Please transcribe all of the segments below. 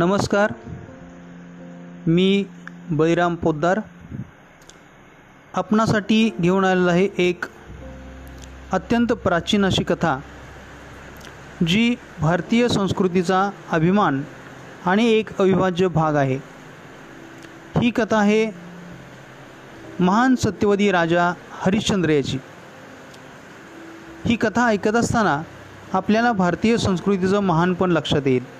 नमस्कार. मी बळीराम पोद्दार. आपणासाठी घेऊन आलेलं आहे एक अत्यंत प्राचीन अशी कथा जी भारतीय संस्कृतीचा अभिमान आणि एक अविभाज्य भाग आहे. ही कथा आहे महान सत्यवती राजा हरिश्चंद्र याची. ही कथा ऐकत असताना आपल्याला भारतीय संस्कृतीचं महानपण लक्षात येईल.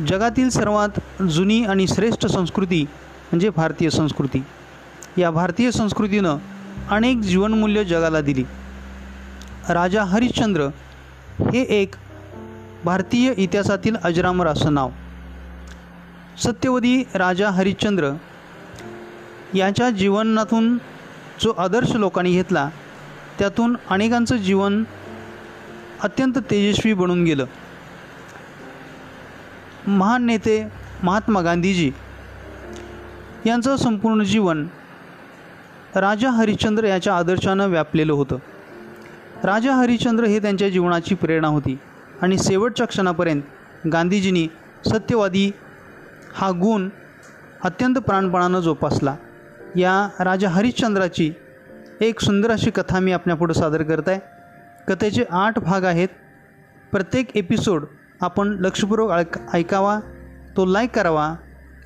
जगातील सर्वात जुनी आणि श्रेष्ठ संस्कृती म्हणजे भारतीय संस्कृती. या भारतीय संस्कृतीनं अनेक जीवनमूल्य जगाला दिली. राजा हरिश्चंद्र हे एक भारतीय इतिहासातील अजरामर असं नाव. सत्यवधी राजा हरिश्चंद्र याच्या जीवनातून जो आदर्श लोकांनी घेतला त्यातून अनेकांचं जीवन अत्यंत तेजस्वी बनून गेलं. महान नेते महात्मा गांधीजी यांचं संपूर्ण जीवन राजा हरिश्चंद्र याच्या आदर्शानं व्यापलेलं होतं. राजा हरिश्चंद्र हे त्यांच्या जीवनाची प्रेरणा होती आणि शेवटच्या क्षणापर्यंत गांधीजींनी सत्यवादी हा गुण अत्यंत प्राणपणानं जोपासला. या राजा हरिश्चंद्राची एक सुंदर अशी कथा मी आपल्यापुढं सादर करत आहे. कथेचे आठ भाग आहेत. प्रत्येक एपिसोड आपण लक्षपूर्वक ऐक ऐकावा तो लाईक करावा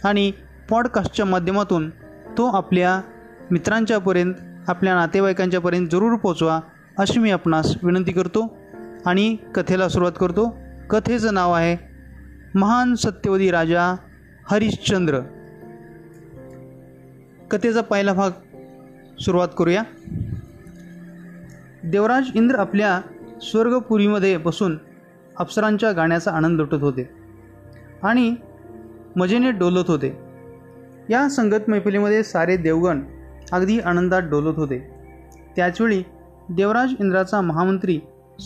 आणि पॉडकास्टच्या माध्यमातून तो आपल्या मित्रांच्यापर्यंत आपल्या नातेवाईकांच्यापर्यंत जरूर पोचवा अशी मी आपणास विनंती करतो आणि कथेला सुरुवात करतो. कथेचं नाव आहे महान सत्यवती राजा हरिश्चंद्र. कथेचा पहिला भाग सुरुवात करूया. देवराज इंद्र आपल्या स्वर्गपुरीमध्ये बसून अप्सरांच्या गाण्याचा आनंद लुटत होते. आणि मजेने डोलत होते. या संगत मैफिलीमध्ये सारे देवगण अगदी आनंदात डोलत होते. त्याचवेळी देवराज इंद्राचा महामंत्री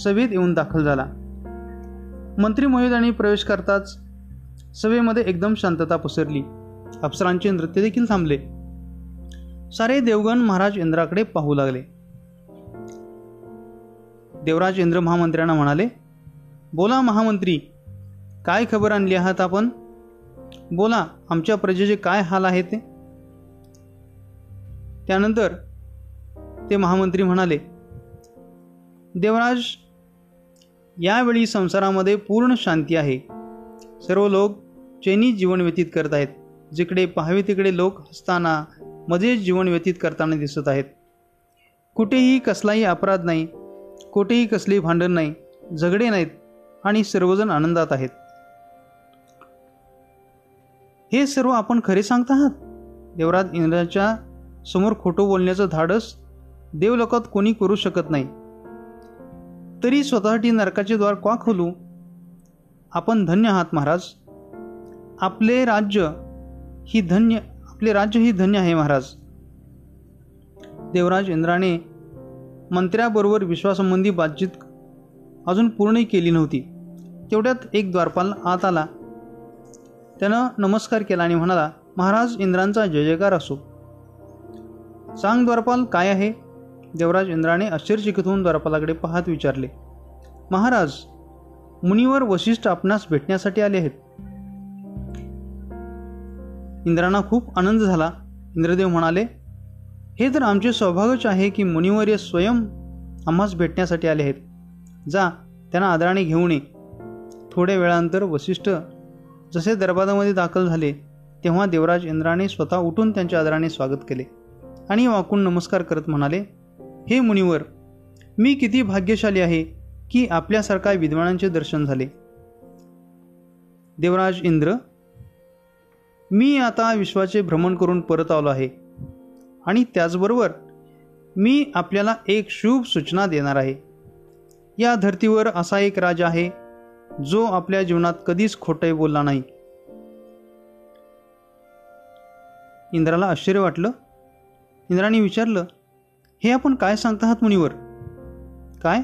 सभेत येऊन दाखल झाला. मंत्री महोदयांनी प्रवेश करताच सभेमध्ये एकदम शांतता पसरली. अप्सरांचे नृत्य देखील थांबले. सारे देवगण महाराज इंद्राकडे पाहू लागले. देवराज इंद्र महामंत्र्यांना म्हणाले बोला महामंत्री काय खबर आणली आहात आपण? बोला आमच्या प्रजेचे काय हाल आहे ते? त्यानंतर ते महामंत्री म्हणाले देवराज यावेळी संसारामध्ये पूर्ण शांती आहे. सर्व लोक चैनी जीवन व्यतीत करत आहेत. जिकडे पाहावे तिकडे लोक हसताना मजेत जीवन व्यतीत करताना दिसत आहेत. कुठेही कसलाही अपराध नाही कुठेही कसली भांडण नाही झगडे नाहीत. आणि सर्वजण आनंदात आहेत. हे सर्व आपण खरे सांगत आहात? देवराज इंद्राच्या समोर खोटं बोलण्याचं धाडस देवलोकात कोणी करू शकत नाही. तरी स्वतःसाठी नरकाचे द्वार का खोलू? आपण धन्य आहात महाराज. आपले राज्य ही धन्य आपले राज्य ही धन्य आहे महाराज. देवराज इंद्राने मंत्र्याबरोबर विश्वासंबंधी बातचीत अजून पूर्णही केली नव्हती. तेवढ्यात एक द्वारपाल आत आला. त्यानं नमस्कार केला आणि म्हणाला महाराज इंद्रांचा जय जयकार असो. सांग द्वारपाल काय आहे? देवराज इंद्राने आश्चर्यचकित होऊन द्वारपालाकडे पाहत विचारले. महाराज मुनीवर वशिष्ठ आपणास भेटण्यासाठी आले आहेत. इंद्रांना खूप आनंद झाला. इंद्रदेव म्हणाले हे तर आमचे सौभाग्यच आहे की मुनिवर्य स्वयं आम्हास भेटण्यासाठी आले आहेत. जा त्यांना आदराने घेऊन ये. थोड्या वेळानंतर वशिष्ठ जसे दरबारामध्ये दाखल झाले तेव्हा देवराज इंद्राने स्वतः उठून त्यांच्या आदराने स्वागत केले आणि वाकून नमस्कार करत म्हणाले हे मुनिवर मी किती भाग्यशाली आहे की आपल्यासारख्या विद्वानांचे दर्शन झाले. देवराज इंद्र मी आता विश्वाचे भ्रमण करून परत आलो आहे आणि त्याचबरोबर मी आपल्याला एक शुभ सूचना देणार आहे. या धर्तीवर असा एक राजा आहे जो आपल्या जीवनात कधीच खोटे बोलला नाही. इंद्राला आश्चर्य वाटलं. इंद्राने विचारलं हे आपण काय सांगत आहात मुनीवर? काय?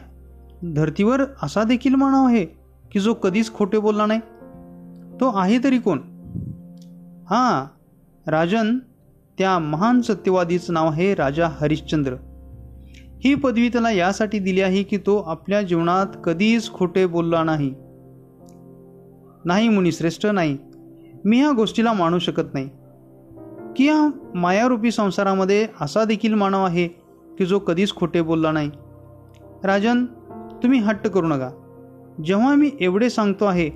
धर्तीवर असा देखील मानव आहे की जो कधीच खोटे बोलला नाही? तो आहे तरी कोण? हां राजन त्या महान सत्यवादीचं नाव आहे राजा हरिश्चंद्र. ही पदवी त्याला यासाठी दिली आहे की तो आपल्या जीवनात कधीच खोटे बोलला नाही. नाही मुनिश्रेष्ठ नाही. मी ह्या गोष्टीला मानू शकत नाही. की हा मायारूपी संसारामध्ये असा देखील मानव आहे की जो कधीच खोटे बोलला नाही. राजन तुम्ही हट्ट करू नका. जेव्हा मी एवढे सांगतो आहे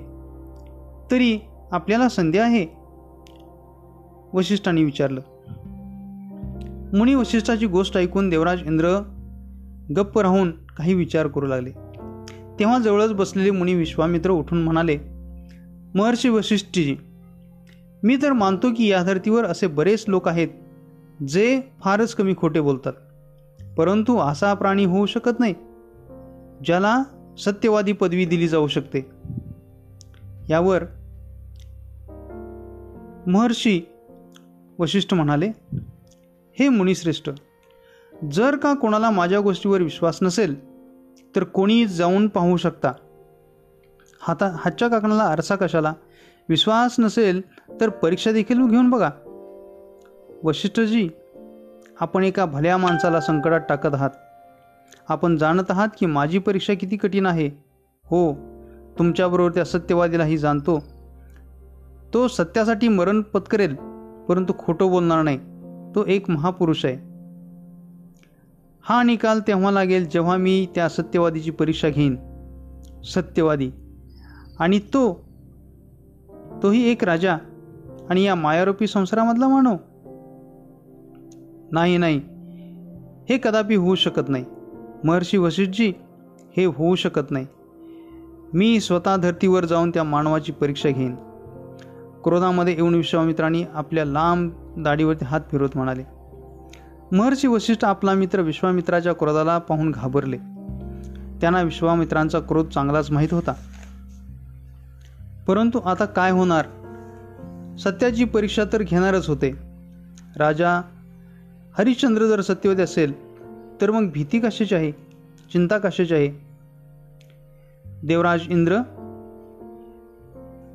तरी आपल्याला संधी आहे? वशिष्ठांनी विचारलं. मुनी वशिष्ठाची गोष्ट ऐकून देवराज इंद्र गप्प राहून काही विचार करू लागले. तेव्हा जवळच बसलेले मुनी विश्वामित्र उठून म्हणाले महर्षी वशिष्ठजी मी तर मानतो की या धर्तीवर असे बरेच लोक आहेत जे फारच कमी खोटे बोलतात. परंतु असा प्राणी होऊ शकत नाही ज्याला सत्यवादी पदवी दिली जाऊ शकते. यावर महर्षी वशिष्ठ म्हणाले हे मुनिश्रेष्ठ जर का कोणाला माझ्या गोष्टीवर विश्वास नसेल तर कोणी जाऊन पाहू शकता. हाता हातच्या काकणाला आरसा कशाला? विश्वास नसेल तर परीक्षा देखील घेऊन बघा. वशिष्ठजी आपण एका भल्या माणसाला संकटात टाकत आहात. आपण जाणत आहात की माझी परीक्षा किती कठीण आहे. हो तुमच्याबरोबर त्या सत्यवादीलाही जाणतो. तो सत्यासाठी मरण पत्करेल परंतु खोटं बोलणार नाही. तो एक महापुरुष आहे. हा निकाल तेव्हा लागेल जेव्हा मी त्या सत्यवादीची परीक्षा घेईन. सत्यवादी. आणि तो तोही एक राजा. आणि या मायारोपी संसारामधला मानव. नाही नाही. हे कदापि होऊ शकत नाही. महर्षी वशिष्ठजी हे होऊ शकत नाही. मी स्वतः धर्तीवर जाऊन त्या मानवाची परीक्षा घेईन. क्रोधामध्ये येऊन विश्वामित्रांनी आपल्या लांब दाढीवरती हात फिरवत म्हणाले महर्षी वशिष्ठ आपला मित्र विश्वामित्राच्या क्रोधाला पाहून घाबरले. त्यांना विश्वामित्रांचा क्रोध चांगलाच माहीत होता. परंतु आता काय होणार? सत्याची परीक्षा तर घेणारच होते. राजा हरिश्चंद्र जर सत्यवती असेल तर मग भीती कशाची आहे? चिंता कशाची आहे? देवराज इंद्र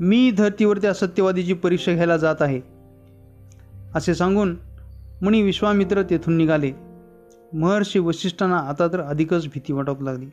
मी धर्तीवर त्या सत्यवादीची परीक्षा घ्यायला जात आहे. असे सांगून मुनी विश्वामित्र तेथून निघाले. महर्षी वशिष्ठांना आता तर अधिकच भीती वाटू लागली.